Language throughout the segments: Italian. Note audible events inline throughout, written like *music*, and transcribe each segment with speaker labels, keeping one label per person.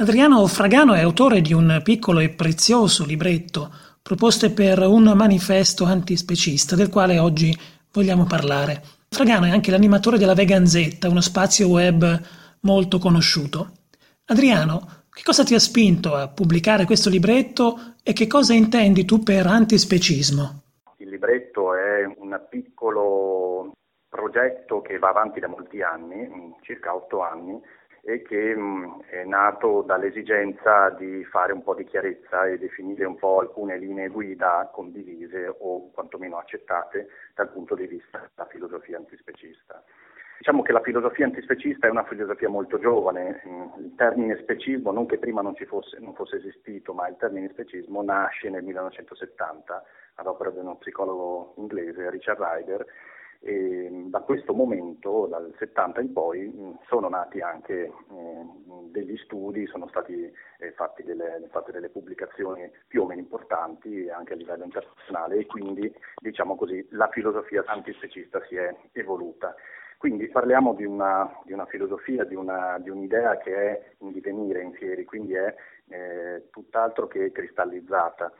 Speaker 1: Adriano Fragano è autore di un piccolo e prezioso libretto, Proposte per un manifesto antispecista, del quale oggi vogliamo parlare. Fragano è anche l'animatore della Veganzetta, uno spazio web molto conosciuto. Adriano, che cosa ti ha spinto a pubblicare questo libretto e che cosa intendi tu per antispecismo?
Speaker 2: Il libretto è un piccolo progetto che va avanti da molti anni, circa otto anni, e che mh, è nato dall'esigenza di fare un po' di chiarezza e definire un po' alcune linee guida condivise o quantomeno accettate dal punto di vista della filosofia antispecista. Diciamo che la filosofia antispecista è una filosofia molto giovane, il termine specismo non che prima non, fosse, non fosse esistito, ma il termine specismo nasce nel 1970 ad opera di uno psicologo inglese, Richard Ryder, e da questo momento, dal 70 in poi, sono nati anche eh, degli studi, sono stati eh, fatti delle, fatte delle pubblicazioni più o meno importanti anche a livello internazionale e quindi diciamo così, la filosofia antispecista si è evoluta. Quindi parliamo di una, di una filosofia, di, una, di, un'idea che è in divenire in fieri, quindi è eh, tutt'altro che cristallizzata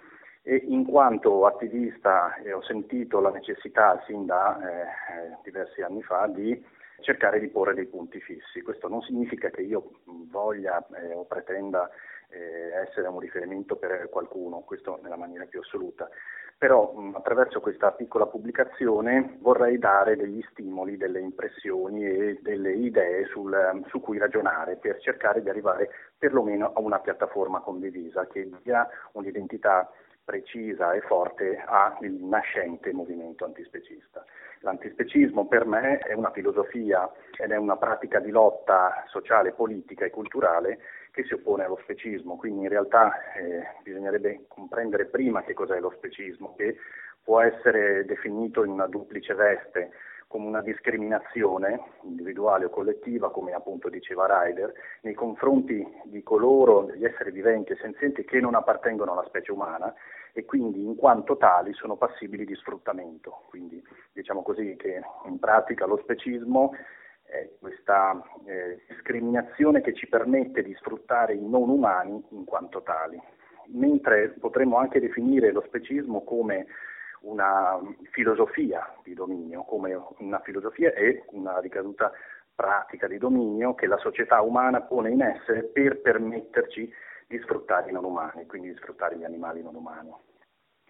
Speaker 2: e in quanto attivista eh, ho sentito la necessità sin da eh, diversi anni fa di cercare di porre dei punti fissi. Questo non significa che io voglia eh, o pretenda eh, essere un riferimento per qualcuno, questo nella maniera più assoluta. Però mh, attraverso questa piccola pubblicazione vorrei dare degli stimoli, delle impressioni e delle idee sul, su cui ragionare per cercare di arrivare perlomeno a una piattaforma condivisa che dia un'identità precisa e forte al nascente movimento antispecista. L'antispecismo per me è una filosofia ed è una pratica di lotta sociale, politica e culturale che si oppone allo specismo, quindi in realtà eh, bisognerebbe comprendere prima che cos'è lo specismo, che può essere definito in una duplice veste come una discriminazione individuale o collettiva, come appunto diceva Ryder, nei confronti di coloro, degli esseri viventi e senzienti che non appartengono alla specie umana e quindi in quanto tali sono passibili di sfruttamento. Quindi diciamo così che in pratica lo specismo è questa eh, discriminazione che ci permette di sfruttare i non umani in quanto tali, mentre potremmo anche definire lo specismo come una filosofia di dominio, come una filosofia e una ricaduta pratica di dominio che la società umana pone in essere per permetterci di sfruttare i non umani, quindi di sfruttare gli animali non umani.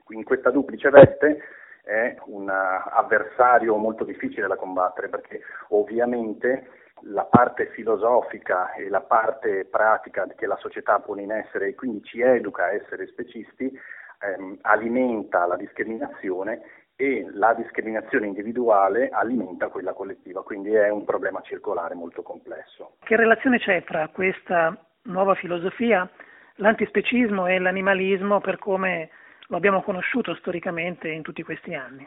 Speaker 2: In questa duplice veste è un avversario molto difficile da combattere perché ovviamente la parte filosofica e la parte pratica che la società pone in essere e quindi ci educa a essere specisti ehm, alimenta la discriminazione e la discriminazione individuale alimenta quella collettiva, quindi è un problema circolare molto complesso.
Speaker 1: Che relazione c'è tra questa nuova filosofia, l'antispecismo e l'animalismo per come lo abbiamo conosciuto storicamente in tutti questi anni?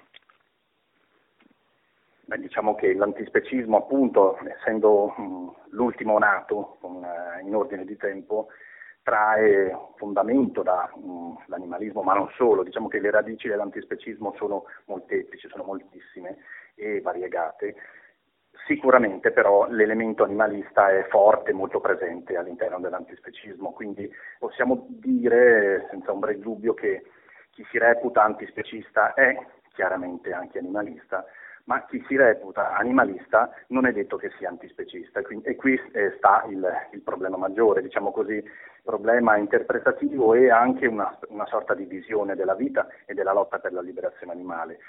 Speaker 2: Beh, diciamo che l'antispecismo, appunto, essendo l'ultimo nato uh, in ordine di tempo, trae fondamento dall'animalismo, ma non solo, diciamo che le radici dell'antispecismo sono molteplici, sono moltissime e variegate. Sicuramente però l'elemento animalista è forte, molto presente all'interno dell'antispecismo, quindi possiamo dire senza ombra di dubbio che chi si reputa antispecista è chiaramente anche animalista, ma chi si reputa animalista non è detto che sia antispecista e qui eh, sta il, il, problema maggiore, diciamo così, problema interpretativo e anche una, una sorta di visione della vita e della lotta per la liberazione animale.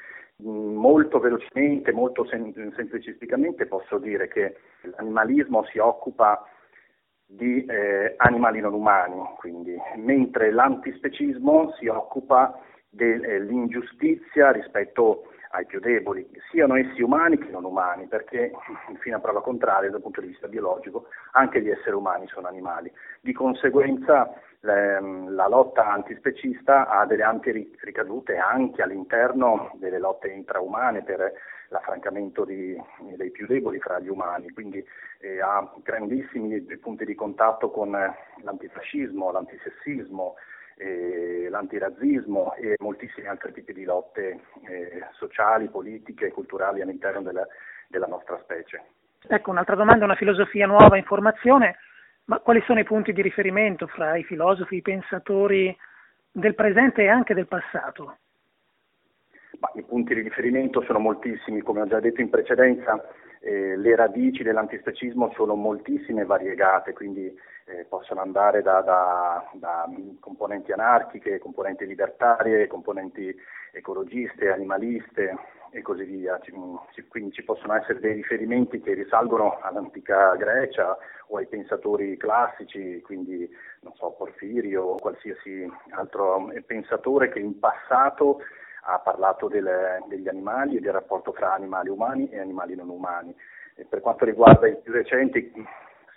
Speaker 2: Mm, molto velocemente, molto sem- semplicisticamente posso dire che l'animalismo si occupa di eh, animali non umani, quindi, mentre l'antispecismo si occupa dell'ingiustizia rispetto ai più deboli, siano essi umani che non umani, perché *laughs* fino a prova contraria dal punto di vista biologico anche gli esseri umani sono animali. Di conseguenza le, la lotta antispecista ha delle ampie ricadute anche all'interno delle lotte intraumane per l'affrancamento di, dei più deboli fra gli umani, quindi eh, ha grandissimi punti di contatto con l'antifascismo, l'antisessismo, l'antirazzismo e moltissimi altri tipi di lotte eh, sociali, politiche e culturali all'interno della, della, nostra specie.
Speaker 1: Ecco, un'altra domanda, una filosofia nuova in formazione. Ma quali sono i punti di riferimento fra i filosofi, i pensatori del presente e anche del passato?
Speaker 2: Ma I punti di riferimento sono moltissimi, come ho già detto in precedenza, eh, le radici dell'antispecismo sono moltissime e variegate, quindi eh, possono andare da, da, da, componenti anarchiche, componenti libertarie, componenti ecologiste, animaliste e così via. Quindi ci possono essere dei riferimenti che risalgono all'antica Grecia o ai pensatori classici, quindi non so, Porfirio o qualsiasi altro pensatore che in passato ha parlato del, degli animali e del rapporto fra animali umani e animali non umani. E per quanto riguarda i più recenti,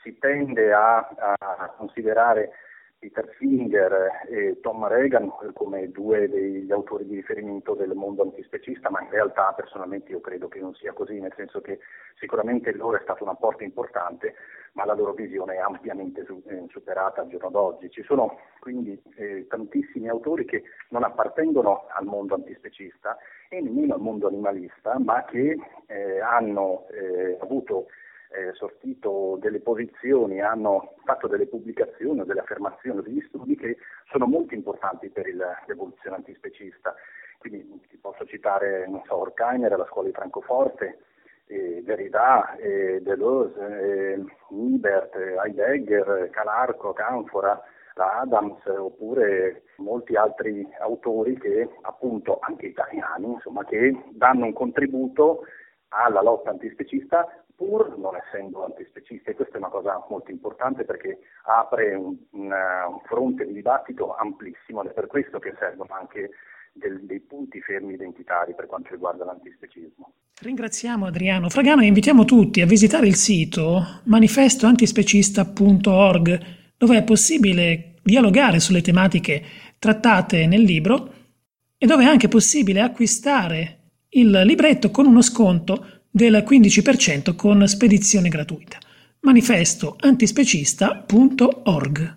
Speaker 2: si tende a, a considerare Peter Singer e Tom Reagan come due degli autori di riferimento del mondo antispecista, ma in realtà personalmente io credo che non sia così, nel senso che sicuramente loro è stato un apporto importante, ma la loro visione è ampiamente eh, superata al giorno d'oggi. Ci sono quindi eh, tantissimi autori che non appartengono al mondo antispecista e nemmeno al mondo animalista, ma che eh, hanno eh, avuto eh, sortito delle posizioni, hanno fatto delle pubblicazioni, delle affermazioni, degli studi che sono molto importanti per il, l'evoluzione antispecista. Quindi ti posso citare, non so, Horkheimer, la scuola di Francoforte, eh, Derrida, eh, Deleuze, eh, Nibert, Heidegger, Calarco, Canfora, la Adams, oppure molti altri autori che appunto anche italiani, insomma, che danno un contributo alla lotta antispecista pur non essendo antispecista e questa è una cosa molto importante perché apre un, un, un fronte di dibattito amplissimo ed è per questo che servono anche del, dei punti fermi identitari per quanto riguarda l'antispecismo.
Speaker 1: Ringraziamo Adriano Fragano e invitiamo tutti a visitare il sito manifestoantispecista.org dove è possibile dialogare sulle tematiche trattate nel libro e dove è anche possibile acquistare il libretto con uno sconto del 15% con spedizione gratuita. Manifesto antispecista.org